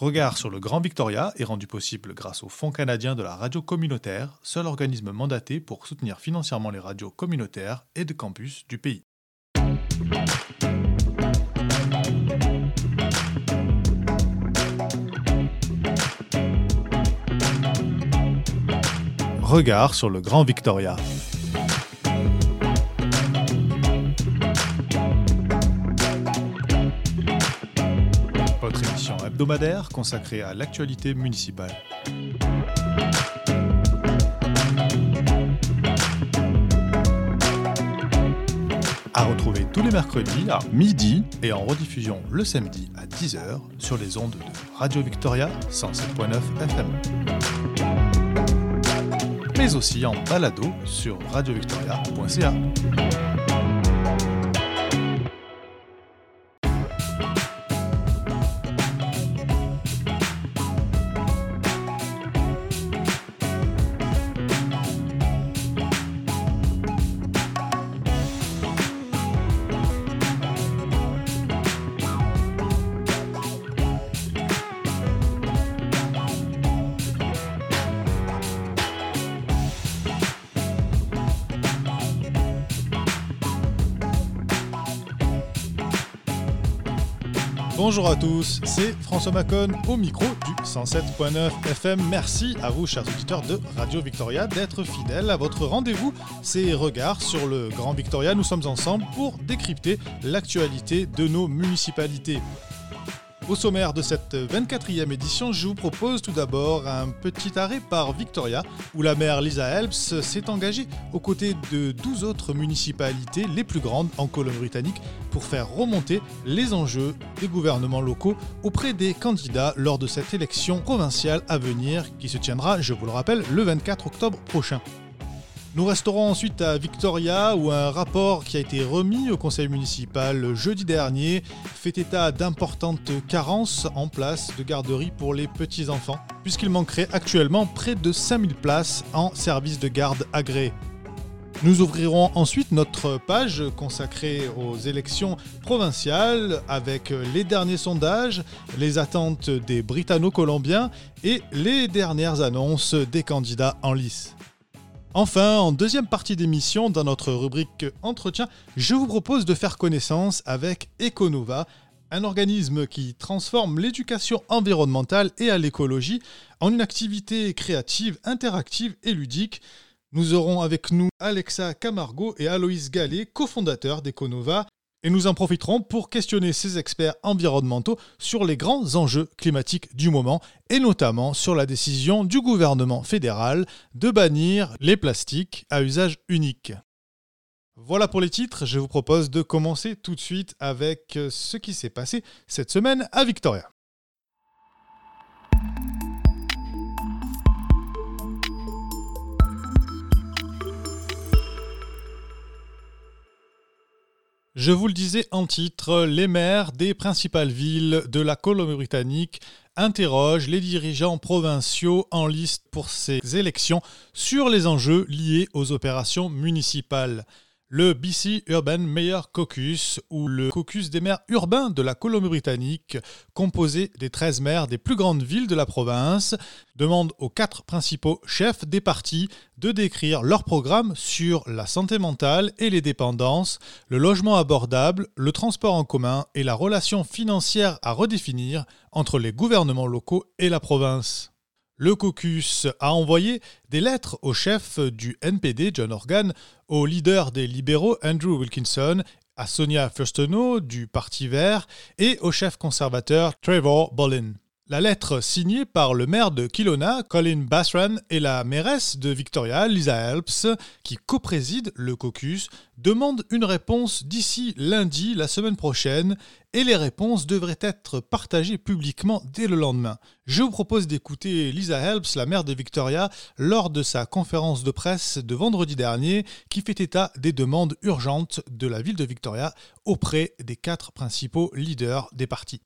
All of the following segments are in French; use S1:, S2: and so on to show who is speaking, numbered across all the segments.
S1: Regard sur le Grand Victoria est rendu possible grâce au Fonds canadien de la radio communautaire, seul organisme mandaté pour soutenir financièrement les radios communautaires et de campus du pays. Regard sur le Grand Victoria. Consacrée à l'actualité municipale. À retrouver tous les mercredis à midi et en rediffusion le samedi à 10h sur les ondes de Radio Victoria 107.9 FM. Mais aussi en balado sur radiovictoria.ca. Bonjour à tous, c'est François Macon au micro du 107.9 FM. Merci à vous, chers auditeurs de Radio Victoria, d'être fidèles à votre rendez-vous. C'est Regards sur le Grand Victoria. Nous sommes ensemble pour décrypter l'actualité de nos municipalités. Au sommaire de cette 24e édition, je vous propose tout d'abord un petit arrêt par Victoria, où la maire Lisa Helps s'est engagée aux côtés de 12 autres municipalités, les plus grandes en Colombie-Britannique, pour faire remonter les enjeux des gouvernements locaux auprès des candidats lors de cette élection provinciale à venir qui se tiendra, je vous le rappelle, le 24 octobre prochain. Nous resterons ensuite à Victoria où un rapport qui a été remis au conseil municipal jeudi dernier fait état d'importantes carences en place de garderie pour les petits-enfants, puisqu'il manquerait actuellement près de 5000 places en service de garde agréé. Nous ouvrirons ensuite notre page consacrée aux élections provinciales avec les derniers sondages, les attentes des Britanno-Colombiens et les dernières annonces des candidats en lice. Enfin, en deuxième partie d'émission, dans notre rubrique Entretien, je vous propose de faire connaissance avec Econova, un organisme qui transforme l'éducation environnementale et à l'écologie en une activité créative, interactive et ludique. Nous aurons avec nous Alexa Camargo et Aloïs Gallet, cofondateurs d'Econova, et nous en profiterons pour questionner ces experts environnementaux sur les grands enjeux climatiques du moment et notamment sur la décision du gouvernement fédéral de bannir les plastiques à usage unique. Voilà pour les titres, je vous propose de commencer tout de suite avec ce qui s'est passé cette semaine à Victoria. Je vous le disais en titre, les maires des principales villes de la Colombie-Britannique interrogent les dirigeants provinciaux en liste pour ces élections sur les enjeux liés aux opérations municipales. Le BC Urban Mayor Caucus, ou le caucus des maires urbains de la Colombie-Britannique, composé des 13 maires des plus grandes villes de la province, demande aux quatre principaux chefs des partis de décrire leur programme sur la santé mentale et les dépendances, le logement abordable, le transport en commun et la relation financière à redéfinir entre les gouvernements locaux et la province. Le caucus a envoyé des lettres au chef du NPD, John Organ, au leader des libéraux, Andrew Wilkinson, à Sonia Furstenau du Parti vert et au chef conservateur Trevor Bollin. La lettre signée par le maire de Kilona, Colin Basran, et la mairesse de Victoria, Lisa Helps, qui co-préside le caucus, demande une réponse d'ici lundi, la semaine prochaine, et les réponses devraient être partagées publiquement dès le lendemain. Je vous propose d'écouter Lisa Helps, la maire de Victoria, lors de sa conférence de presse de vendredi dernier, qui fait état des demandes urgentes de la ville de Victoria auprès des quatre principaux leaders des partis.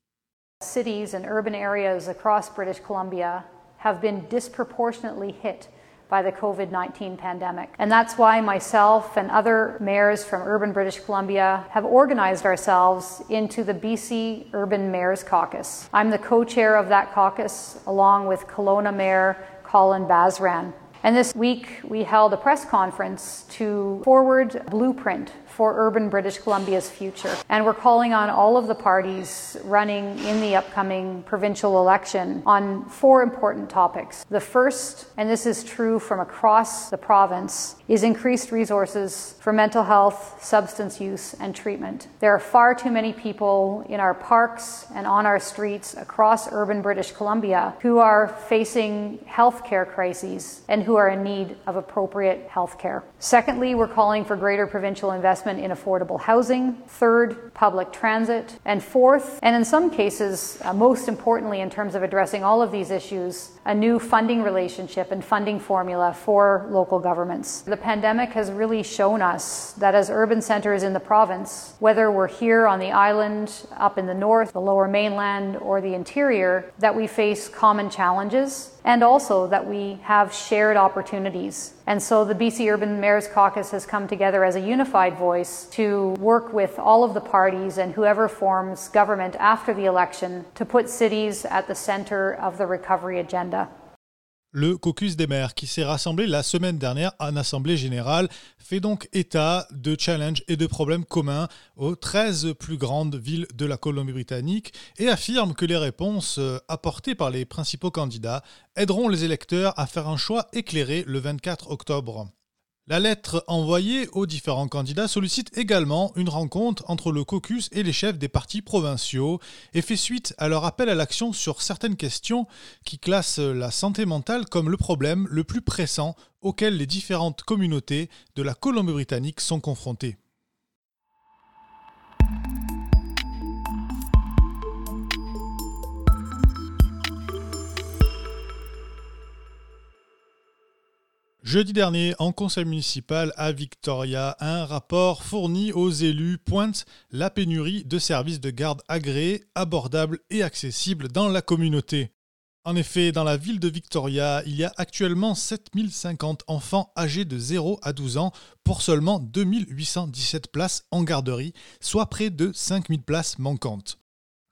S2: Cities and urban areas across British Columbia have been disproportionately hit by the COVID 19 pandemic. And that's why myself and other mayors from urban British Columbia have organized ourselves into the BC Urban Mayors Caucus. I'm the co chair of that caucus along with Kelowna Mayor Colin Bazran. And this week we held a press conference to forward blueprint for urban British Columbia's future. And we're calling on all of the parties running in the upcoming provincial election on four important topics. The first, and this is true from across the province, is increased resources for mental health, substance use, and treatment. There are far too many people in our parks and on our streets across urban British Columbia who are facing health care crises and who are in need of appropriate health care. Secondly, we're calling for greater provincial investment in affordable housing, third, public transit, and fourth, and in some cases, uh, most importantly in terms of addressing all of these issues, a new funding relationship and funding formula for local governments. The pandemic has really shown us that as urban centres in the province, whether we're here on the island, up in the north, the lower mainland, or the interior, that we face common challenges and also that we have shared opportunities. And so the BC Urban Mayors Caucus has come together as a unified voice to work with all of the parties and whoever forms government after the election to put cities at the center of the recovery agenda.
S1: Le caucus des maires, qui s'est rassemblé la semaine dernière en Assemblée générale, fait donc état de challenges et de problèmes communs aux 13 plus grandes villes de la Colombie-Britannique et affirme que les réponses euh, apportées par les principaux candidats aideront les électeurs à faire un choix éclairé le 24 octobre. La lettre envoyée aux différents candidats sollicite également une rencontre entre le caucus et les chefs des partis provinciaux et fait suite à leur appel à l'action sur certaines questions qui classent la santé mentale comme le problème le plus pressant auquel les différentes communautés de la Colombie-Britannique sont confrontées. Jeudi dernier, en conseil municipal à Victoria, un rapport fourni aux élus pointe la pénurie de services de garde agréés, abordables et accessibles dans la communauté. En effet, dans la ville de Victoria, il y a actuellement 7050 enfants âgés de 0 à 12 ans pour seulement 2817 places en garderie, soit près de 5000 places manquantes.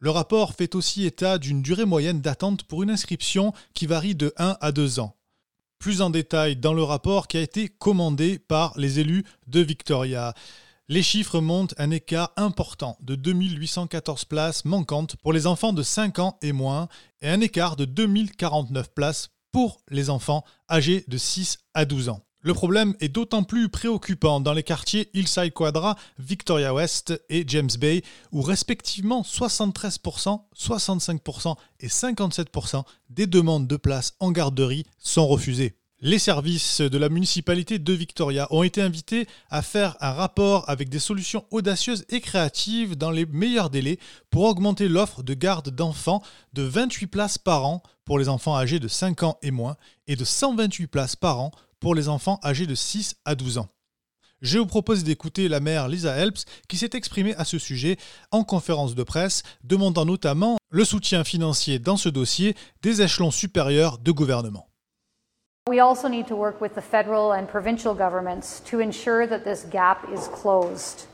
S1: Le rapport fait aussi état d'une durée moyenne d'attente pour une inscription qui varie de 1 à 2 ans plus en détail dans le rapport qui a été commandé par les élus de Victoria. Les chiffres montrent un écart important de 2814 places manquantes pour les enfants de 5 ans et moins et un écart de 2049 places pour les enfants âgés de 6 à 12 ans. Le problème est d'autant plus préoccupant dans les quartiers Hillside Quadra, Victoria West et James Bay, où respectivement 73%, 65% et 57% des demandes de places en garderie sont refusées. Les services de la municipalité de Victoria ont été invités à faire un rapport avec des solutions audacieuses et créatives dans les meilleurs délais pour augmenter l'offre de garde d'enfants de 28 places par an pour les enfants âgés de 5 ans et moins et de 128 places par an pour les enfants âgés de 6 à 12 ans. Je vous propose d'écouter la mère Lisa Helps qui s'est exprimée à ce sujet en conférence de presse, demandant notamment le soutien financier dans ce dossier des échelons supérieurs de gouvernement.
S2: We also need to work with the federal and provincial governments to ensure that this gap is closed.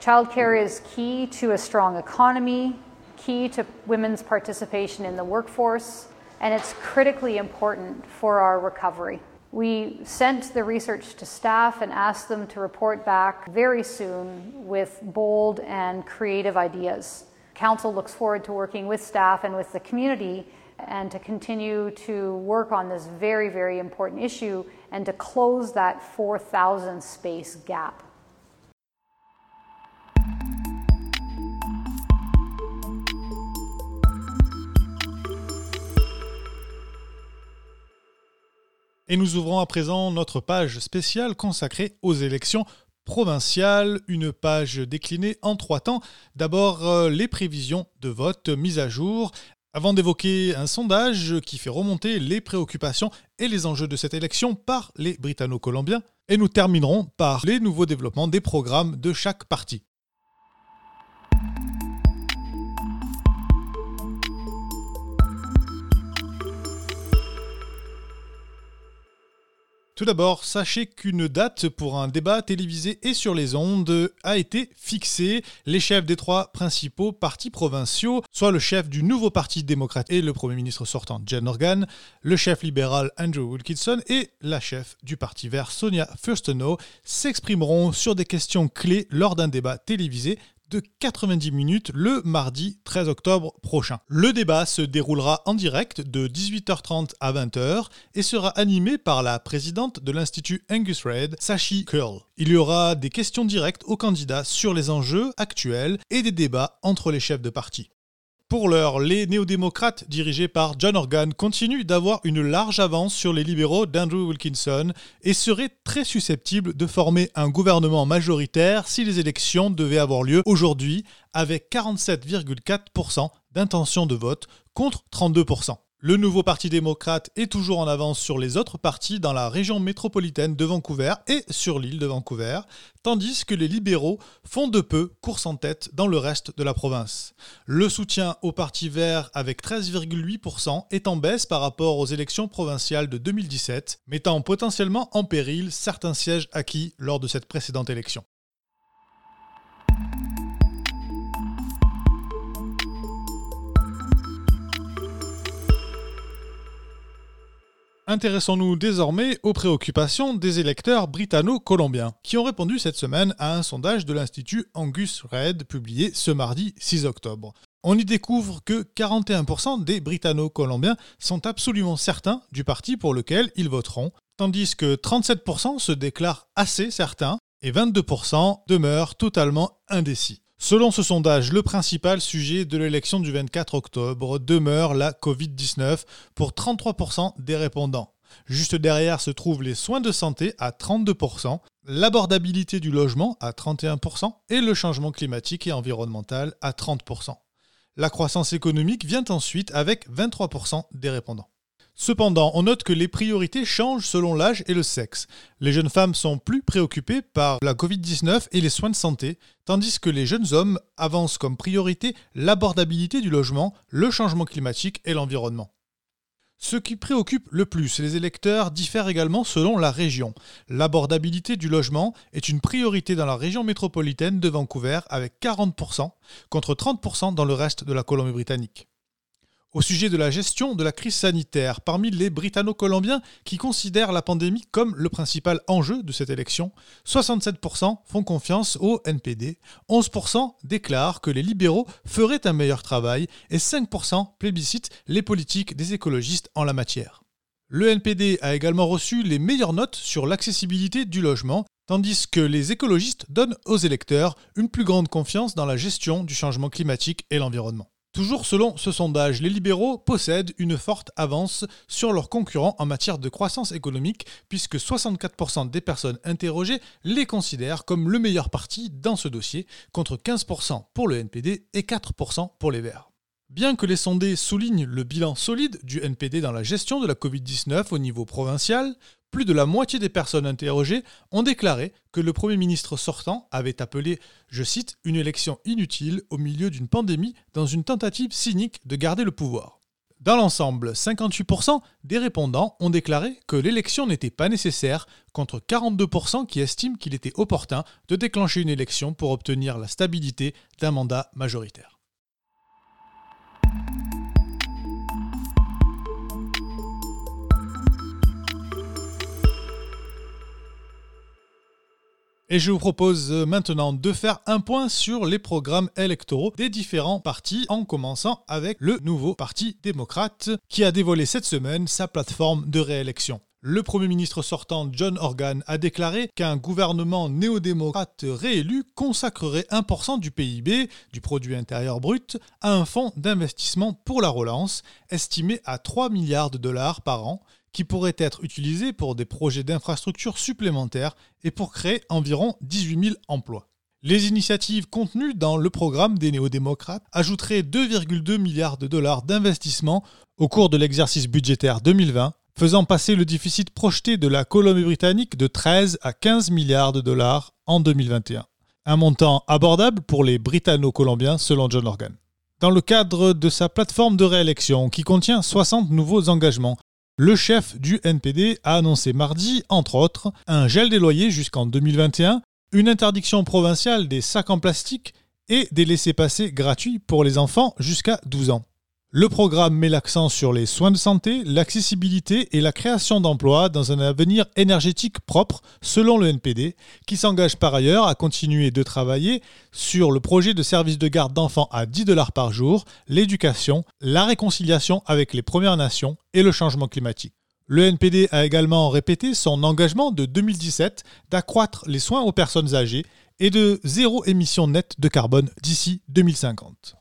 S2: Childcare is key to a strong economy, key to women's participation in the workforce, and it's critically important for our recovery. We sent the research to staff and asked them to report back very soon with bold and creative ideas. Council looks forward to working with staff and with the community and to continue to work on this very, very important issue and to close that 4,000 space gap.
S1: Et nous ouvrons à présent notre page spéciale consacrée aux élections provinciales, une page déclinée en trois temps. D'abord, euh, les prévisions de vote mises à jour, avant d'évoquer un sondage qui fait remonter les préoccupations et les enjeux de cette élection par les Britanno-Colombiens. Et nous terminerons par les nouveaux développements des programmes de chaque parti. Tout d'abord, sachez qu'une date pour un débat télévisé et sur les ondes a été fixée. Les chefs des trois principaux partis provinciaux, soit le chef du nouveau Parti démocrate et le Premier ministre sortant Jen Organ, le chef libéral Andrew Wilkinson et la chef du Parti vert Sonia Furstenau, s'exprimeront sur des questions clés lors d'un débat télévisé de 90 minutes le mardi 13 octobre prochain. Le débat se déroulera en direct de 18h30 à 20h et sera animé par la présidente de l'Institut Angus Reid, Sashi Curl. Il y aura des questions directes aux candidats sur les enjeux actuels et des débats entre les chefs de parti. Pour l'heure, les néo-démocrates dirigés par John Organ continuent d'avoir une large avance sur les libéraux d'Andrew Wilkinson et seraient très susceptibles de former un gouvernement majoritaire si les élections devaient avoir lieu aujourd'hui avec 47,4% d'intention de vote contre 32%. Le nouveau Parti démocrate est toujours en avance sur les autres partis dans la région métropolitaine de Vancouver et sur l'île de Vancouver, tandis que les libéraux font de peu course en tête dans le reste de la province. Le soutien au Parti vert avec 13,8% est en baisse par rapport aux élections provinciales de 2017, mettant potentiellement en péril certains sièges acquis lors de cette précédente élection. Intéressons-nous désormais aux préoccupations des électeurs britanno-colombiens, qui ont répondu cette semaine à un sondage de l'Institut Angus Reid publié ce mardi 6 octobre. On y découvre que 41% des britanno-colombiens sont absolument certains du parti pour lequel ils voteront, tandis que 37% se déclarent assez certains et 22% demeurent totalement indécis. Selon ce sondage, le principal sujet de l'élection du 24 octobre demeure la Covid-19 pour 33% des répondants. Juste derrière se trouvent les soins de santé à 32%, l'abordabilité du logement à 31% et le changement climatique et environnemental à 30%. La croissance économique vient ensuite avec 23% des répondants. Cependant, on note que les priorités changent selon l'âge et le sexe. Les jeunes femmes sont plus préoccupées par la Covid-19 et les soins de santé, tandis que les jeunes hommes avancent comme priorité l'abordabilité du logement, le changement climatique et l'environnement. Ce qui préoccupe le plus les électeurs diffère également selon la région. L'abordabilité du logement est une priorité dans la région métropolitaine de Vancouver avec 40% contre 30% dans le reste de la Colombie-Britannique. Au sujet de la gestion de la crise sanitaire, parmi les Britanno-Colombiens qui considèrent la pandémie comme le principal enjeu de cette élection, 67% font confiance au NPD, 11% déclarent que les libéraux feraient un meilleur travail et 5% plébiscitent les politiques des écologistes en la matière. Le NPD a également reçu les meilleures notes sur l'accessibilité du logement, tandis que les écologistes donnent aux électeurs une plus grande confiance dans la gestion du changement climatique et l'environnement. Toujours selon ce sondage, les libéraux possèdent une forte avance sur leurs concurrents en matière de croissance économique, puisque 64% des personnes interrogées les considèrent comme le meilleur parti dans ce dossier, contre 15% pour le NPD et 4% pour les Verts. Bien que les sondés soulignent le bilan solide du NPD dans la gestion de la Covid-19 au niveau provincial, plus de la moitié des personnes interrogées ont déclaré que le Premier ministre sortant avait appelé, je cite, une élection inutile au milieu d'une pandémie dans une tentative cynique de garder le pouvoir. Dans l'ensemble, 58% des répondants ont déclaré que l'élection n'était pas nécessaire, contre 42% qui estiment qu'il était opportun de déclencher une élection pour obtenir la stabilité d'un mandat majoritaire. Et je vous propose euh, maintenant de faire un point sur les programmes électoraux des différents partis, en commençant avec le nouveau Parti démocrate qui a dévoilé cette semaine sa plateforme de réélection. Le Premier ministre sortant John Organ a déclaré qu'un gouvernement néo-démocrate réélu consacrerait 1% du PIB, du produit intérieur brut, à un fonds d'investissement pour la relance, estimé à 3 milliards de dollars par an, qui pourraient être utilisés pour des projets d'infrastructures supplémentaires et pour créer environ 18 000 emplois. Les initiatives contenues dans le programme des néo-démocrates ajouteraient 2,2 milliards de dollars d'investissement au cours de l'exercice budgétaire 2020, faisant passer le déficit projeté de la Colombie-Britannique de 13 à 15 milliards de dollars en 2021. Un montant abordable pour les Britanno-Colombiens selon John Organ. Dans le cadre de sa plateforme de réélection qui contient 60 nouveaux engagements, Le chef du NPD a annoncé mardi, entre autres, un gel des loyers jusqu'en 2021, une interdiction provinciale des sacs en plastique et des laissés-passer gratuits pour les enfants jusqu'à 12 ans. Le programme met l'accent sur les soins de santé, l'accessibilité et la création d'emplois dans un avenir énergétique propre, selon le NPD, qui s'engage par ailleurs à continuer de travailler sur le projet de service de garde d'enfants à 10 dollars par jour, l'éducation, la réconciliation avec les Premières Nations et le changement climatique. Le NPD a également répété son engagement de 2017 d'accroître les soins aux personnes âgées et de zéro émission nette de carbone d'ici 2050.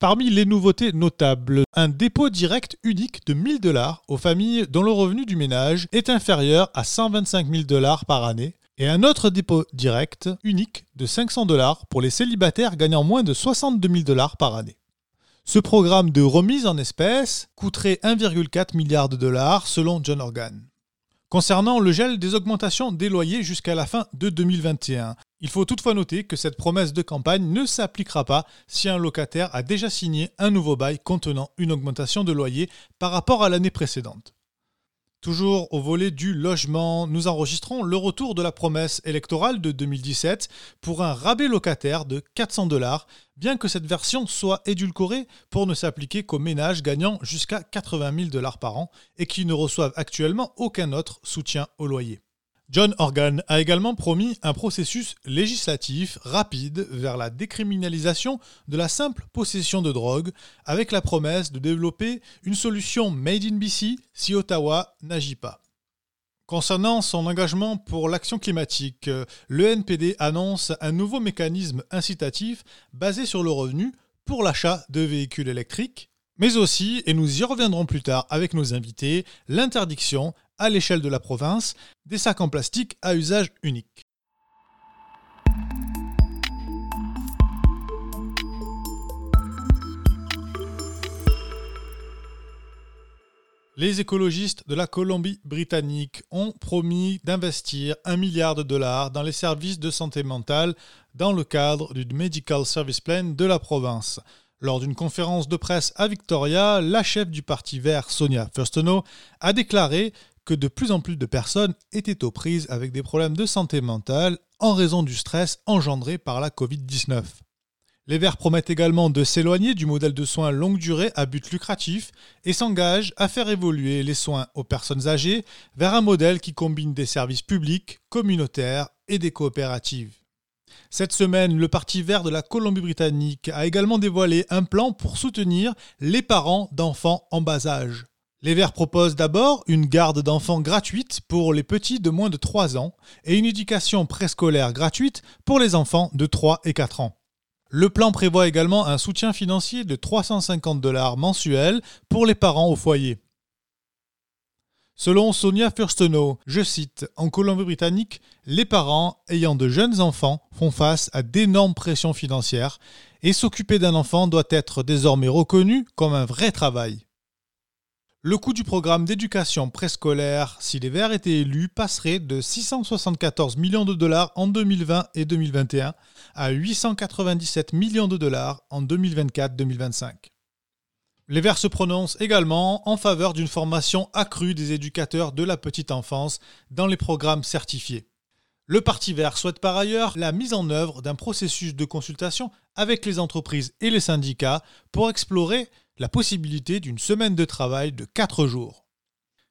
S1: Parmi les nouveautés notables, un dépôt direct unique de 1000 dollars aux familles dont le revenu du ménage est inférieur à 125 000 dollars par année et un autre dépôt direct unique de 500 dollars pour les célibataires gagnant moins de 62 000 dollars par année. Ce programme de remise en espèces coûterait 1,4 milliard de dollars selon John Organ. Concernant le gel des augmentations des loyers jusqu'à la fin de 2021, il faut toutefois noter que cette promesse de campagne ne s'appliquera pas si un locataire a déjà signé un nouveau bail contenant une augmentation de loyer par rapport à l'année précédente. Toujours au volet du logement, nous enregistrons le retour de la promesse électorale de 2017 pour un rabais locataire de 400 dollars, bien que cette version soit édulcorée pour ne s'appliquer qu'aux ménages gagnant jusqu'à 80 000 dollars par an et qui ne reçoivent actuellement aucun autre soutien au loyer. John Organ a également promis un processus législatif rapide vers la décriminalisation de la simple possession de drogue, avec la promesse de développer une solution made in BC si Ottawa n'agit pas. Concernant son engagement pour l'action climatique, le NPD annonce un nouveau mécanisme incitatif basé sur le revenu pour l'achat de véhicules électriques, mais aussi, et nous y reviendrons plus tard avec nos invités, l'interdiction à l'échelle de la province des sacs en plastique à usage unique. Les écologistes de la Colombie-Britannique ont promis d'investir un milliard de dollars dans les services de santé mentale dans le cadre du Medical Service Plan de la province. Lors d'une conférence de presse à Victoria, la chef du Parti vert, Sonia Furstenau, a déclaré que de plus en plus de personnes étaient aux prises avec des problèmes de santé mentale en raison du stress engendré par la Covid-19. Les Verts promettent également de s'éloigner du modèle de soins longue durée à but lucratif et s'engagent à faire évoluer les soins aux personnes âgées vers un modèle qui combine des services publics, communautaires et des coopératives. Cette semaine, le Parti vert de la Colombie-Britannique a également dévoilé un plan pour soutenir les parents d'enfants en bas âge. Les Verts proposent d'abord une garde d'enfants gratuite pour les petits de moins de 3 ans et une éducation préscolaire gratuite pour les enfants de 3 et 4 ans. Le plan prévoit également un soutien financier de 350 dollars mensuels pour les parents au foyer. Selon Sonia Furstenau, je cite, En Colombie-Britannique, les parents ayant de jeunes enfants font face à d'énormes pressions financières et s'occuper d'un enfant doit être désormais reconnu comme un vrai travail. Le coût du programme d'éducation préscolaire, si les Verts étaient élus, passerait de 674 millions de dollars en 2020 et 2021 à 897 millions de dollars en 2024-2025. Les Verts se prononcent également en faveur d'une formation accrue des éducateurs de la petite enfance dans les programmes certifiés. Le Parti vert souhaite par ailleurs la mise en œuvre d'un processus de consultation avec les entreprises et les syndicats pour explorer la possibilité d'une semaine de travail de 4 jours.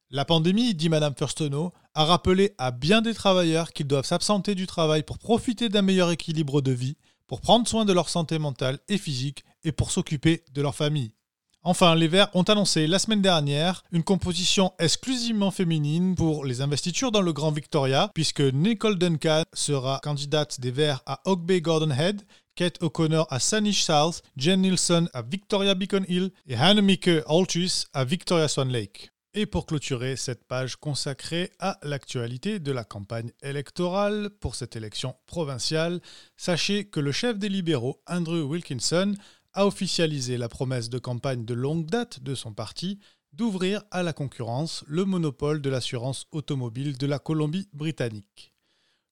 S1: La pandémie, dit Mme Furstenau, a rappelé à bien des travailleurs qu'ils doivent s'absenter du travail pour profiter d'un meilleur équilibre de vie, pour prendre soin de leur santé mentale et physique et pour s'occuper de leur famille. Enfin, les Verts ont annoncé la semaine dernière une composition exclusivement féminine pour les investitures dans le Grand Victoria, puisque Nicole Duncan sera candidate des Verts à Oak Bay Gordon Head Kate O'Connor à Sanish South, Jen Nielsen à Victoria Beacon Hill et Hannemieke Altus à Victoria Swan Lake. Et pour clôturer cette page consacrée à l'actualité de la campagne électorale pour cette élection provinciale, sachez que le chef des libéraux, Andrew Wilkinson, a officialisé la promesse de campagne de longue date de son parti d'ouvrir à la concurrence le monopole de l'assurance automobile de la Colombie-Britannique.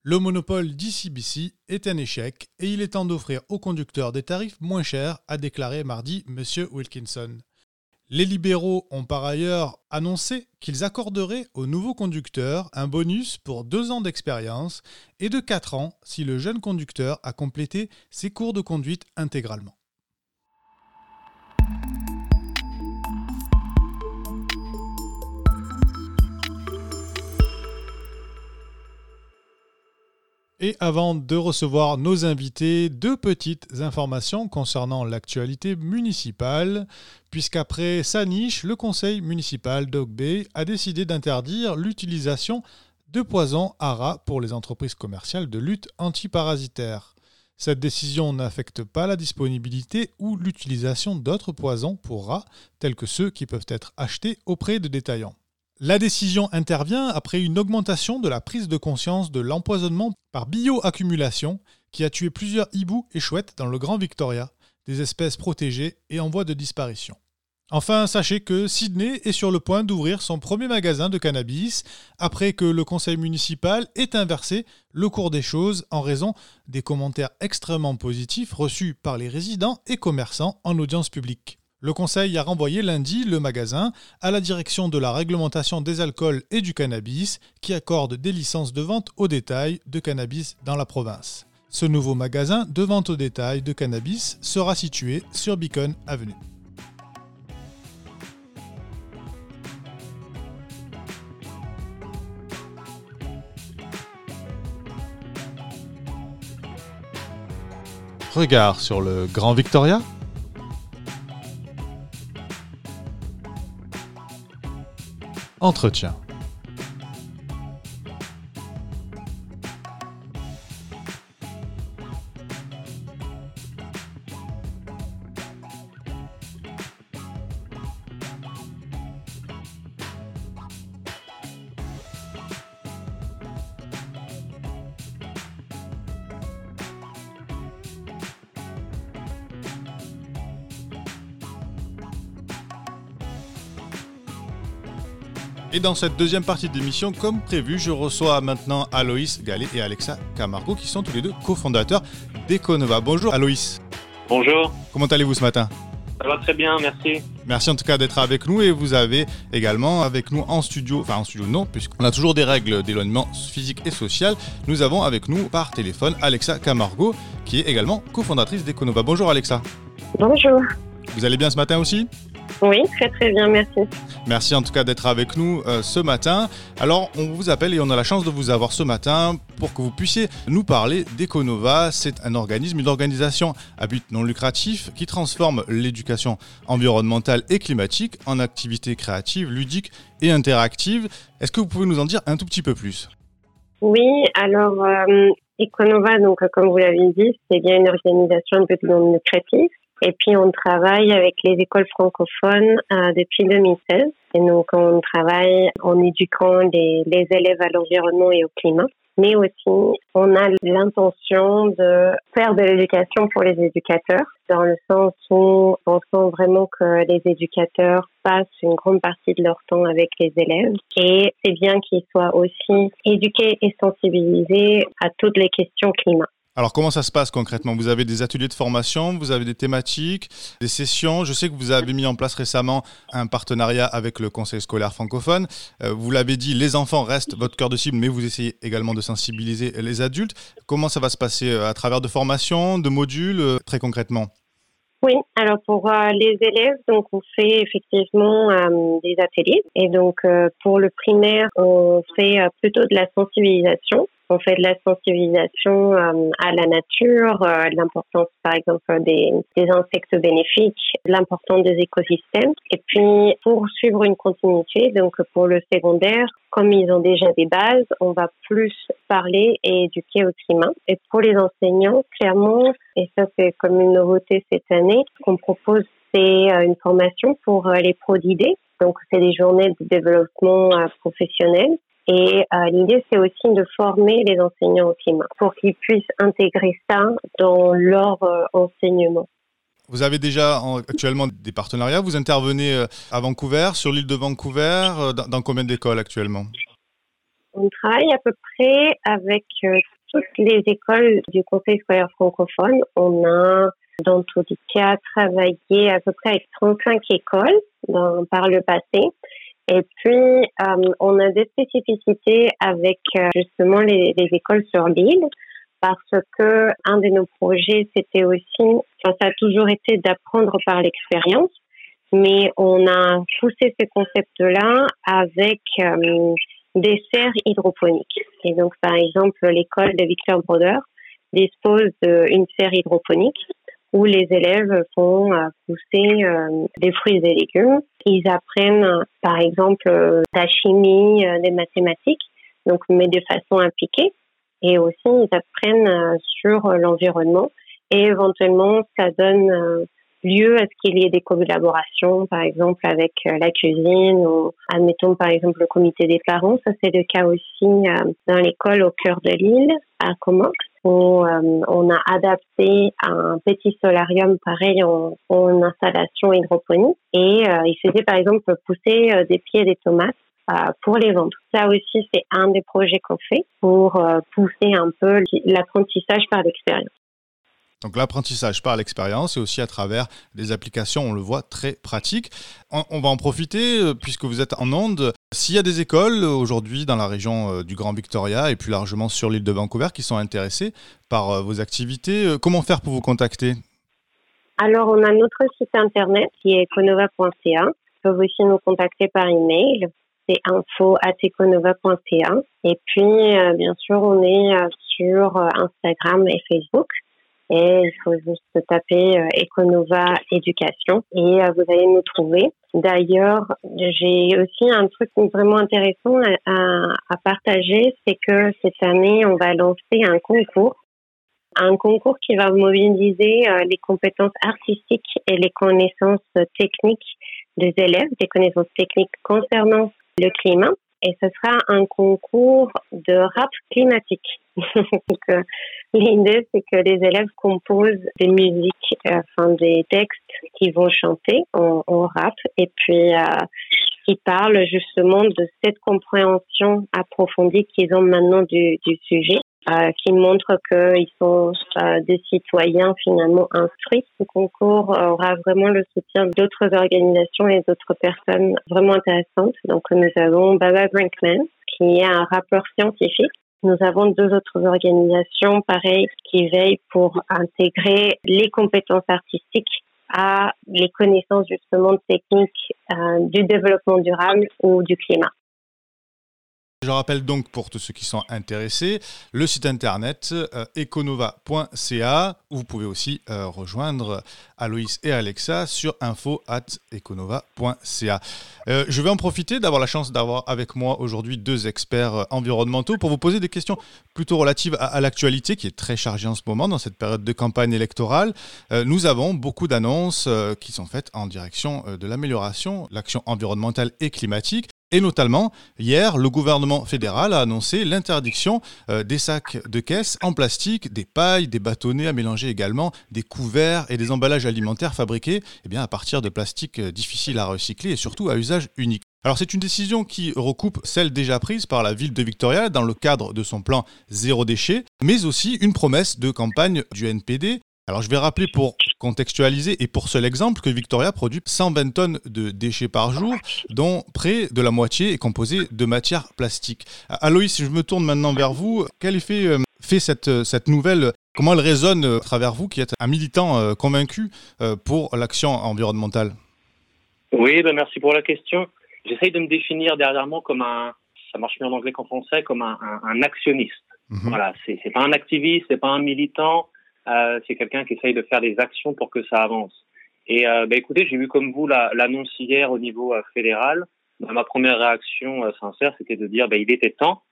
S1: Le monopole d'ICBC est un échec et il est temps d'offrir aux conducteurs des tarifs moins chers, a déclaré mardi M. Wilkinson. Les libéraux ont par ailleurs annoncé qu'ils accorderaient aux nouveaux conducteurs un bonus pour deux ans d'expérience et de quatre ans si le jeune conducteur a complété ses cours de conduite intégralement. Et avant de recevoir nos invités, deux petites informations concernant l'actualité municipale, puisqu'après sa niche, le conseil municipal d'Ogbay a décidé d'interdire l'utilisation de poisons à rats pour les entreprises commerciales de lutte antiparasitaire. Cette décision n'affecte pas la disponibilité ou l'utilisation d'autres poisons pour rats, tels que ceux qui peuvent être achetés auprès de détaillants. La décision intervient après une augmentation de la prise de conscience de l'empoisonnement par bioaccumulation qui a tué plusieurs hiboux et chouettes dans le Grand Victoria, des espèces protégées et en voie de disparition. Enfin, sachez que Sydney est sur le point d'ouvrir son premier magasin de cannabis après que le conseil municipal ait inversé le cours des choses en raison des commentaires extrêmement positifs reçus par les résidents et commerçants en audience publique. Le Conseil a renvoyé lundi le magasin à la direction de la réglementation des alcools et du cannabis qui accorde des licences de vente au détail de cannabis dans la province. Ce nouveau magasin de vente au détail de cannabis sera situé sur Beacon Avenue. Regard sur le Grand Victoria Entretien. Et dans cette deuxième partie d'émission, comme prévu, je reçois maintenant Aloïs Gallet et Alexa Camargo, qui sont tous les deux cofondateurs d'Econova. Bonjour Aloïs.
S3: Bonjour.
S1: Comment allez-vous ce matin?
S3: Ça va très bien, merci.
S1: Merci en tout cas d'être avec nous et vous avez également avec nous en studio, enfin en studio non, puisqu'on a toujours des règles d'éloignement physique et social. Nous avons avec nous par téléphone Alexa Camargo, qui est également cofondatrice d'Econova. Bonjour Alexa.
S4: Bonjour.
S1: Vous allez bien ce matin aussi?
S4: Oui, très très bien, merci.
S1: Merci en tout cas d'être avec nous euh, ce matin. Alors, on vous appelle et on a la chance de vous avoir ce matin pour que vous puissiez nous parler d'Econova. C'est un organisme, une organisation à but non lucratif qui transforme l'éducation environnementale et climatique en activités créatives, ludiques et interactives. Est-ce que vous pouvez nous en dire un tout petit peu plus?
S4: Oui, alors euh, Econova, donc comme vous l'avez dit, c'est bien une organisation un peu non lucrative et puis, on travaille avec les écoles francophones euh, depuis 2016. Et donc, on travaille en éduquant les, les élèves à l'environnement et au climat. Mais aussi, on a l'intention de faire de l'éducation pour les éducateurs, dans le sens où on sent vraiment que les éducateurs passent une grande partie de leur temps avec les élèves. Et c'est bien qu'ils soient aussi éduqués et sensibilisés à toutes les questions climat.
S1: Alors comment ça se passe concrètement? Vous avez des ateliers de formation, vous avez des thématiques, des sessions. Je sais que vous avez mis en place récemment un partenariat avec le Conseil scolaire francophone. Euh, vous l'avez dit, les enfants restent votre cœur de cible, mais vous essayez également de sensibiliser les adultes. Comment ça va se passer euh, à travers de formations, de modules, euh, très concrètement?
S4: Oui, alors pour les élèves, donc on fait effectivement des ateliers et donc pour le primaire, on fait plutôt de la sensibilisation on fait de la sensibilisation euh, à la nature, euh, l'importance par exemple des, des insectes bénéfiques, l'importance des écosystèmes. Et puis pour suivre une continuité, donc pour le secondaire, comme ils ont déjà des bases, on va plus parler et éduquer au climat. Et pour les enseignants, clairement, et ça c'est comme une nouveauté cette année, qu'on propose c'est euh, une formation pour les pros d'idées. Donc, c'est des journées de développement professionnel et euh, l'idée, c'est aussi de former les enseignants au climat pour qu'ils puissent intégrer ça dans leur euh, enseignement.
S1: Vous avez déjà actuellement des partenariats? Vous intervenez euh, à Vancouver, sur l'île de Vancouver. Dans, combien d'écoles actuellement?
S4: On travaille à peu près avec toutes les écoles du Conseil scolaire francophone. On a dans tous les cas, travaillé à peu près avec 35 écoles dans, par le passé. Et puis, euh, on a des spécificités avec euh, justement les, les, écoles sur l'île parce que un de nos projets, c'était aussi, enfin, ça a toujours été d'apprendre par l'expérience, mais on a poussé ce concept-là avec euh, des serres hydroponiques. Et donc, par exemple, l'école de Victor Broder dispose d'une serre hydroponique où les élèves font euh, pousser euh, des fruits et légumes. Ils apprennent, par exemple, la chimie, des mathématiques, donc mais de façon impliquée. Et aussi, ils apprennent sur l'environnement. Et éventuellement, ça donne lieu à ce qu'il y ait des collaborations, par exemple avec euh, la cuisine ou admettons par exemple le comité des parents. Ça c'est le cas aussi euh, dans l'école au cœur de l'île à Comox euh, on a adapté un petit solarium pareil en, en installation hydroponique et il faisait par exemple pousser des pieds des tomates pour les vendre. Ça aussi, c'est un des projets qu'on fait pour pousser un peu l'apprentissage par l'expérience.
S1: Donc l'apprentissage par l'expérience et aussi à travers des applications, on le voit, très pratiques. On, va en profiter euh, puisque vous êtes en onde. S'il y a des écoles euh, aujourd'hui dans la région euh, du Grand Victoria et plus largement sur l'île de Vancouver qui sont intéressées par vos activités, comment faire pour vous contacter?
S4: Alors on a notre site internet qui est econova.ca. Vous pouvez aussi nous contacter par email c'est info.econova.ca. Et puis, bien sûr, on est sur Instagram et Facebook. Et il faut juste taper euh, Econova Éducation et euh, vous allez nous trouver. D'ailleurs, j'ai aussi un truc vraiment intéressant à, à partager, c'est que cette année, on va lancer un concours un concours qui va mobiliser euh, les compétences artistiques et les connaissances techniques des élèves, des connaissances techniques concernant le climat et ce sera un concours de rap climatique. Donc, euh, l'idée, c'est que les élèves composent des musiques, euh, enfin des textes qu'ils vont chanter en, rap, et puis euh, qui parlent justement de cette compréhension approfondie qu'ils ont maintenant du, du sujet. Euh, qui montre qu'ils sont euh, des citoyens finalement instruits. Ce concours aura vraiment le soutien d'autres organisations et d'autres personnes vraiment intéressantes. Donc nous avons Baba Brinkman, qui est un rappeur scientifique. Nous avons deux autres organisations, pareil, qui veillent pour intégrer les compétences artistiques à les connaissances justement techniques euh, du développement durable ou du climat.
S1: Je rappelle donc pour tous ceux qui sont intéressés le site internet euh, econova.ca où vous pouvez aussi euh, rejoindre Aloïs et Alexa sur info at econova.ca. Euh, je vais en profiter d'avoir la chance d'avoir avec moi aujourd'hui deux experts environnementaux pour vous poser des questions plutôt relatives à, l'actualité qui est très chargée en ce moment dans cette période de campagne électorale. nous avons beaucoup d'annonces qui sont faites en direction de l'amélioration, l'action environnementale et climatique. Et notamment, hier, le gouvernement fédéral a annoncé l'interdiction euh, des sacs de caisse en plastique, des pailles, des bâtonnets à mélanger également, des couverts et des emballages alimentaires fabriqués eh à partir de plastique euh, difficile à recycler et surtout à usage unique. Alors c'est une décision qui recoupe celle déjà prise par la ville de Victoria dans le cadre de son plan zéro déchet, mais aussi une promesse de campagne du NPD alors je vais rappeler pour contextualiser et pour seul exemple que Victoria produit 120 tonnes de déchets par jour, dont près de la moitié est composée de matière plastique. Aloïs, je me tourne maintenant vers vous. Quel effet euh, fait cette, cette nouvelle Comment elle résonne euh, à travers vous qui êtes un militant euh, convaincu pour l'action environnementale?
S3: Oui, ben merci pour la question. J'essaye de me définir dernièrement comme un, ça marche mieux en anglais qu'en français, comme un, un, actionniste. Mhm. Voilà, c'est pas un activiste, c'est pas un militant, euh, c'est quelqu'un qui essaye de faire des actions pour que ça avance. Et euh, bah, écoutez, j'ai vu comme vous l'annonce hier au niveau euh, fédéral. Bah, ma première réaction euh, sincère, c'était de dire bah, il était temps.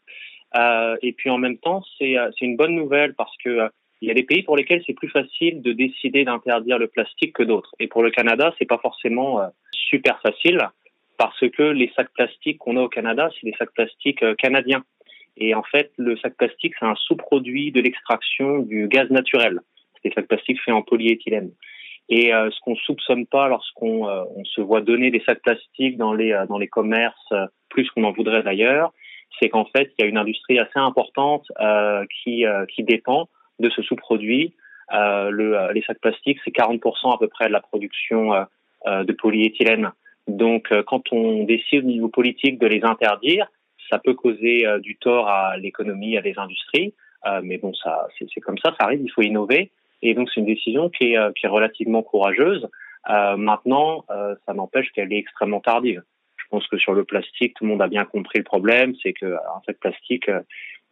S3: et puis en même temps, c'est une bonne nouvelle parce que il y a des pays pour lesquels c'est plus facile de décider d'interdire le plastique que d'autres. Et pour le Canada, c'est pas forcément super facile parce que les sacs plastiques qu'on a au Canada, c'est des sacs plastiques canadiens. Et en fait, le sac plastique, c'est un sous-produit de l'extraction du gaz naturel. C'est des sacs plastiques faits en polyéthylène. Et euh, ce qu'on soupçonne pas lorsqu'on euh, on se voit donner des sacs plastiques dans les euh, dans les commerces plus qu'on en voudrait d'ailleurs, c'est qu'en fait il y a une industrie assez importante qui qui dépend de ce sous-produit le, les sacs plastiques, c'est 40% à peu près de la production de polyéthylène. Donc, quand on décide au niveau politique de les interdire, ça peut causer du tort à l'économie, à des industries. mais bon, ça, c'est comme ça, ça arrive. Il faut innover. Et donc, c'est une décision qui est, est relativement courageuse. maintenant, ça n'empêche qu'elle est extrêmement tardive. Je pense que sur le plastique, tout le monde a bien compris le problème, c'est qu'un sac plastique, euh,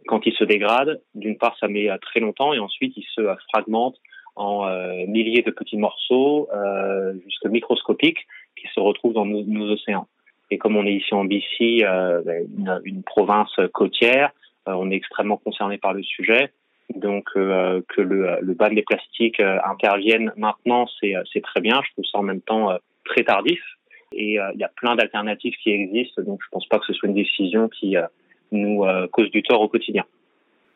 S3: quand il se dégrade, d'une part, ça met euh, très longtemps et ensuite, il se euh, fragmente en milliers de petits morceaux, euh, jusque microscopiques, qui se retrouvent dans nos, océans. Et comme on est ici en BC, ben, une, province côtière, on est extrêmement concerné par le sujet. Donc que le, le ban des plastiques intervienne maintenant, c'est très bien. Je trouve ça en même temps très tardif et euh, il y a plein d'alternatives qui existent, donc je ne pense pas que ce soit une décision qui euh, nous euh, cause du tort au quotidien.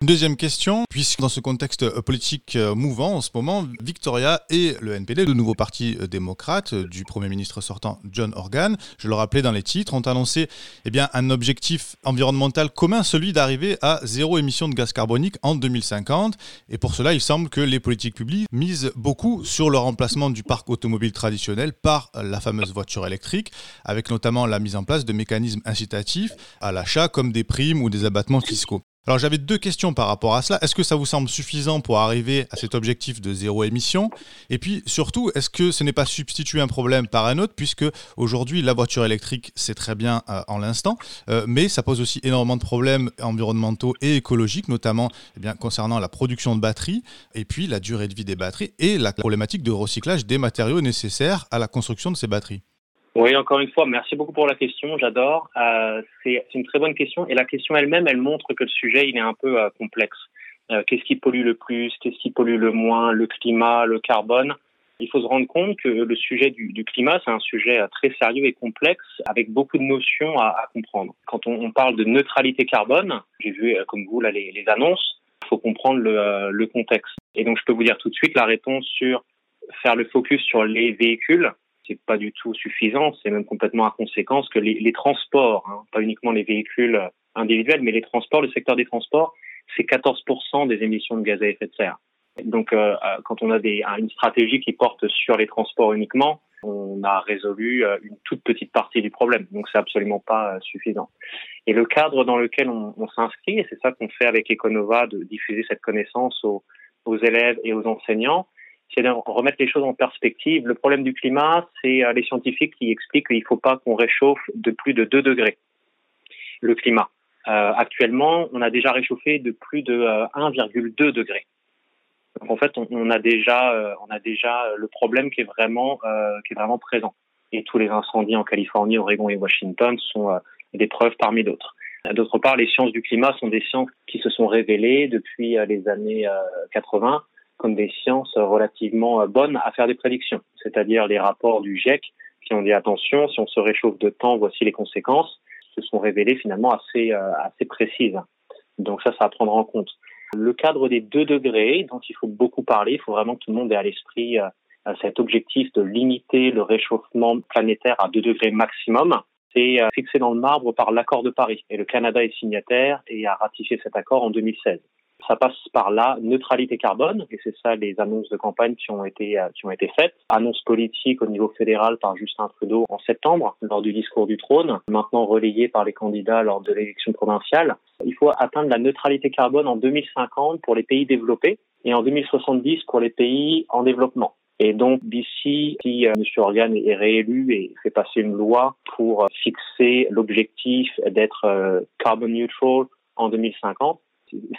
S1: Deuxième question, puisque dans ce contexte euh, politique euh, mouvant en ce moment, Victoria et le NPD, le nouveau parti euh, démocrate du Premier ministre sortant John Organ, je le rappelais dans les titres, ont annoncé eh un objectif environnemental commun, celui d'arriver à zéro émission de gaz carbonique en 2050. Et pour cela, il semble que les politiques publiques misent beaucoup sur le remplacement du parc automobile traditionnel par la fameuse voiture électrique, avec notamment la mise en place de mécanismes incitatifs à l'achat comme des primes ou des abattements fiscaux. Alors j'avais deux questions par rapport à cela. Est-ce que ça vous semble suffisant pour arriver à cet objectif de zéro émission? Et puis surtout, est-ce que ce n'est pas substituer un problème par un autre puisque aujourd'hui la voiture électrique c'est très bien euh, en l'instant, euh, mais ça pose aussi énormément de problèmes environnementaux et écologiques, notamment eh concernant la production de batteries et puis la durée de vie des batteries et la problématique de recyclage des matériaux nécessaires à la construction de ces batteries.
S3: Oui, encore une fois, merci beaucoup pour la question. J'adore. Euh, c'est une très bonne question et la question elle-même, elle montre que le sujet il est un peu euh, complexe. Euh, qu'est-ce qui pollue le plus Qu'est-ce qui pollue le moins Le climat, le carbone? Il faut se rendre compte que le sujet du, climat, c'est un sujet très sérieux et complexe, avec beaucoup de notions à, comprendre. Quand on, parle de neutralité carbone, j'ai vu comme vous là les, annonces. Il faut comprendre le contexte. Et donc, je peux vous dire tout de suite la réponse sur faire le focus sur les véhicules c'est pas du tout suffisant, c'est même complètement inconséquent que les, transports, hein, pas uniquement les véhicules individuels, mais les transports, le secteur des transports, c'est 14% des émissions de gaz à effet de serre. Donc, euh, euh, quand on a une stratégie qui porte sur les transports uniquement, on a résolu euh, une toute petite partie du problème. Donc, c'est absolument pas suffisant. Et le cadre dans lequel on, s'inscrit, et c'est ça qu'on fait avec Econova, de diffuser cette connaissance aux élèves et aux enseignants, c'est de remettre les choses en perspective. Le problème du climat, c'est euh, les scientifiques qui expliquent qu'il ne faut pas qu'on réchauffe de plus de 2 degrés le climat. Euh, actuellement, on a déjà réchauffé de plus de 1,2 euh, degrés. Donc en fait, on, a déjà, euh, on a déjà le problème qui est vraiment, euh, qui est vraiment présent. Et tous les incendies en Californie, Oregon et Washington sont des preuves parmi d'autres. D'autre part, les sciences du climat sont des sciences qui se sont révélées depuis les années 80 comme des sciences relativement euh, bonnes à faire des prédictions, c'est-à-dire les rapports du GIEC qui ont dit attention, si on se réchauffe de temps, voici les conséquences, se sont révélées finalement assez, euh, assez précises. Donc ça, ça à prendre en compte. Le cadre des deux degrés, dont il faut beaucoup parler, il faut vraiment que tout le monde ait à l'esprit euh, cet objectif de limiter le réchauffement planétaire à 2 degrés maximum. C'est fixé dans le marbre par l'accord de Paris. Et le Canada est signataire et a ratifié cet accord en 2016 ça passe par la neutralité carbone, et c'est ça les annonces de campagne qui ont été euh, qui ont été faites. Annonce politique au niveau fédéral par Justin Trudeau en septembre lors du discours du trône, maintenant relayé par les candidats lors de l'élection provinciale. Il faut atteindre la neutralité carbone en 2050 pour les pays développés et en 2070 pour les pays en développement. Et donc d'ici, si euh, M. Organ est réélu et fait passer une loi pour fixer l'objectif d'être euh, carbon neutral en 2050,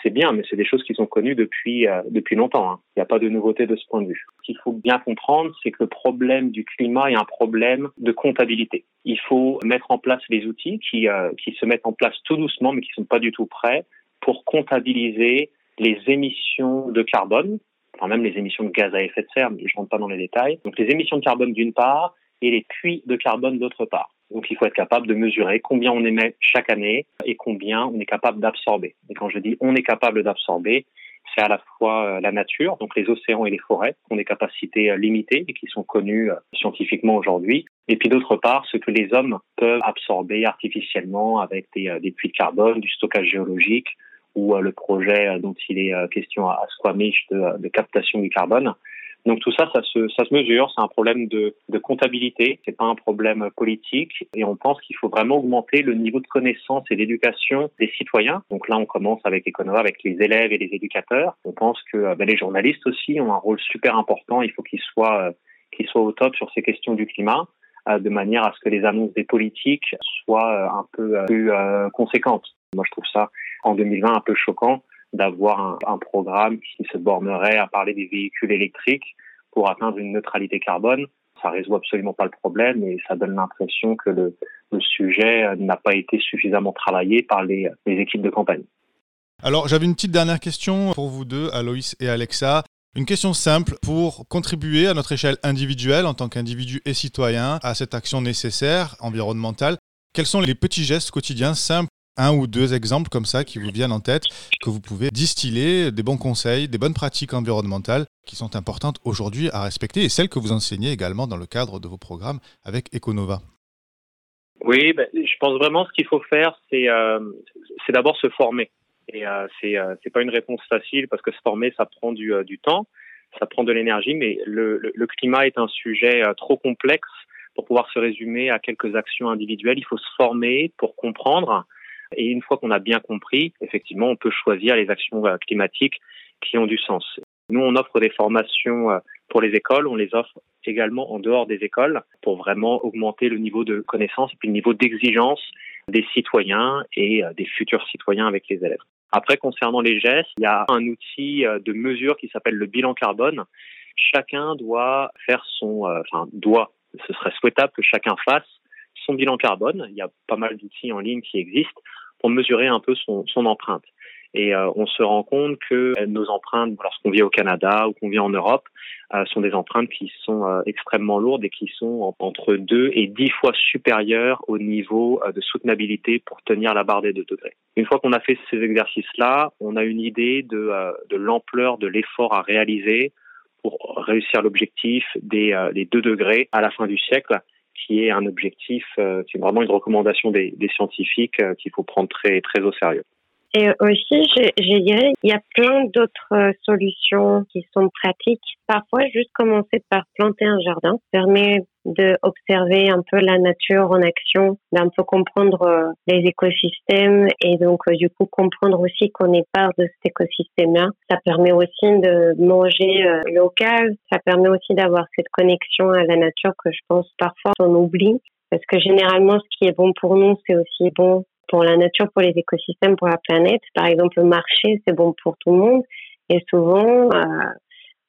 S3: c'est bien, mais c'est des choses qui sont connues depuis euh, depuis longtemps. Hein. Il n'y a pas de nouveauté de ce point de vue. Ce qu'il faut bien comprendre, c'est que le problème du climat est un problème de comptabilité. Il faut mettre en place les outils qui euh, qui se mettent en place tout doucement, mais qui sont pas du tout prêts pour comptabiliser les émissions de carbone, enfin même les émissions de gaz à effet de serre, mais je rentre pas dans les détails. Donc les émissions de carbone d'une part et les puits de carbone d'autre part. Donc il faut être capable de mesurer combien on émet chaque année et combien on est capable d'absorber. Et quand je dis on est capable d'absorber, c'est à la fois euh, la nature, donc les océans et les forêts, qui ont des capacités euh, limitées et qui sont connues euh, scientifiquement aujourd'hui. Et puis d'autre part, ce que les hommes peuvent absorber artificiellement avec des, puits de carbone, du stockage géologique ou le projet dont il est question à Squamish de captation du carbone. Donc tout ça, ça se, ça se mesure. C'est un problème de, de comptabilité. C'est pas un problème politique. Et on pense qu'il faut vraiment augmenter le niveau de connaissance et d'éducation des citoyens. Donc là, on commence avec Econova, avec les élèves et les éducateurs. On pense que ben, les journalistes aussi ont un rôle super important. Il faut qu'ils soient, euh, qu'ils soient au top sur ces questions du climat euh, de manière à ce que les annonces des politiques soient un peu plus conséquentes. Moi, je trouve ça en 2020 un peu choquant d'avoir un, programme qui se bornerait à parler des véhicules électriques pour atteindre une neutralité carbone. Ça résout absolument pas le problème et ça donne l'impression que le, sujet n'a pas été suffisamment travaillé par les équipes de campagne.
S1: Alors j'avais une petite dernière question pour vous deux, Aloïs et Alexa. Une question simple pour contribuer à notre échelle individuelle en tant qu'individu et citoyen à cette action nécessaire environnementale. Quels sont les petits gestes quotidiens simples un ou deux exemples comme ça qui vous viennent en tête, que vous pouvez distiller des bons conseils, des bonnes pratiques environnementales qui sont importantes aujourd'hui à respecter et celles que vous enseignez également dans le cadre de vos programmes avec Econova.
S3: Oui, ben, je pense vraiment ce qu'il faut faire, c'est euh, d'abord se former. Et euh, c'est euh, pas une réponse facile parce que se former, ça prend du, euh, temps, ça prend de l'énergie, mais le, climat est un sujet trop complexe pour pouvoir se résumer à quelques actions individuelles. Il faut se former pour comprendre et une fois qu'on a bien compris, effectivement, on peut choisir les actions euh, climatiques qui ont du sens. Nous, on offre des formations euh, pour les écoles, on les offre également en dehors des écoles pour vraiment augmenter le niveau de connaissance et puis le niveau d'exigence des citoyens et euh, des futurs citoyens avec les élèves. Après, concernant les gestes, il y a un outil de mesure qui s'appelle le bilan carbone. Chacun doit faire son, enfin, doit, ce serait souhaitable que chacun fasse son bilan carbone. Il y a pas mal d'outils en ligne qui existent pour mesurer un peu son, empreinte. Et euh, on se rend compte que euh, nos empreintes, lorsqu'on vit au Canada ou qu'on vit en Europe, euh, sont des empreintes qui sont extrêmement lourdes et qui sont entre 2 et 10 fois supérieures au niveau de soutenabilité pour tenir la barre des 2 degrés. Une fois qu'on a fait ces exercices-là, on a une idée de, de l'ampleur de l'effort à réaliser pour réussir l'objectif des, des 2 degrés à la fin du siècle qui est un objectif, euh, c'est vraiment une recommandation des, des scientifiques euh, qu'il faut prendre très, très au sérieux.
S4: Et aussi, dirais, il y a plein d'autres euh, solutions qui sont pratiques. Parfois, juste commencer par planter un jardin permet d'observer un peu la nature en action, d'un peu comprendre euh, les écosystèmes et donc euh, du coup comprendre aussi qu'on est part de cet écosystème-là. Ça permet aussi de manger local, ça permet aussi d'avoir cette connexion à la nature que je pense parfois on oublie parce que généralement ce qui est bon pour nous, c'est aussi bon pour la nature, pour les écosystèmes, pour la planète. Par exemple, le marché, c'est bon pour tout le monde. Et souvent, euh,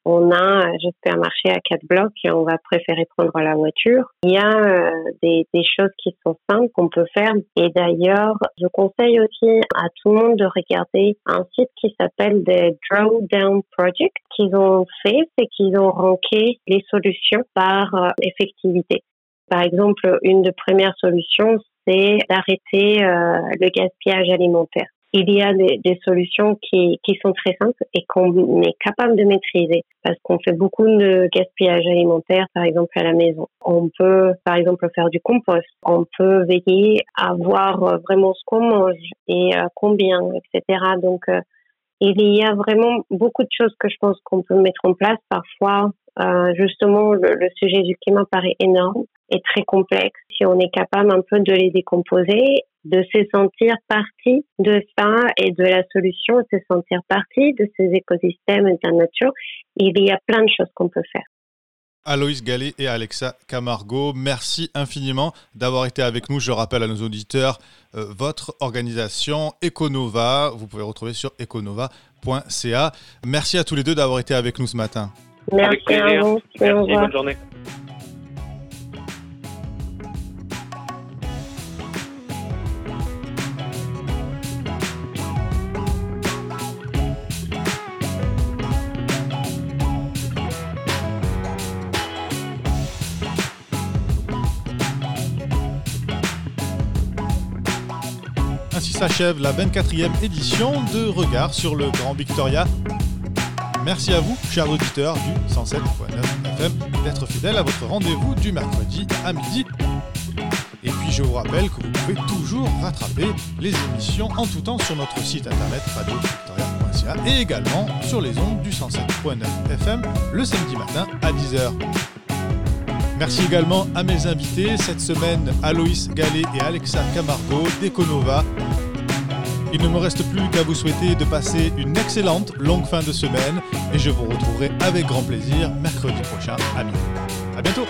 S4: on a juste un marché à quatre blocs et on va préférer prendre la voiture. Il y a euh, des, des, choses qui sont simples qu'on peut faire. Et d'ailleurs, je conseille aussi à tout le monde de regarder un site qui s'appelle The Drawdown Project. qu'ils ont fait, c'est qu'ils ont ranké les solutions par euh, effectivité. Par exemple, une des premières solutions, c'est d'arrêter euh, le gaspillage alimentaire. Il y a des, des solutions qui, qui, sont très simples et qu'on est capable de maîtriser parce qu'on fait beaucoup de gaspillage alimentaire, par exemple à la maison. On peut, par exemple, faire du compost. On peut veiller à voir vraiment ce qu'on mange et euh, combien, etc. Donc, euh, il y a vraiment beaucoup de choses que je pense qu'on peut mettre en place. Parfois, euh, justement, le, sujet du climat paraît énorme et très complexe. Si on est capable un peu de les décomposer, de se sentir partie de ça et de la solution, de se sentir partie de ces écosystèmes et de la nature, il y a plein de choses qu'on peut faire.
S1: Aloïs Gallet et Alexa Camargo, merci infiniment d'avoir été avec nous. Je rappelle à nos auditeurs euh, votre organisation Econova. Vous pouvez retrouver sur econova.ca. Merci à tous les deux d'avoir été avec nous ce matin.
S4: Merci avec plaisir. À vous.
S3: Merci, bonne journée.
S1: Ainsi s'achève la 24e édition de Regard sur le Grand Victoria. Merci à vous, chers auditeurs du 107.9 FM, d'être fidèles à votre rendez-vous du mercredi à midi. Et puis je vous rappelle que vous pouvez toujours rattraper les émissions en tout temps sur notre site internet radio-victoria.ca et également sur les ondes du 107.9 FM le samedi matin à 10h. Merci également à mes invités cette semaine, Aloïs Gallet et Alexa Camargo d'Econova. Il ne me reste plus qu'à vous souhaiter de passer une excellente longue fin de semaine et je vous retrouverai avec grand plaisir mercredi prochain à midi. A bientôt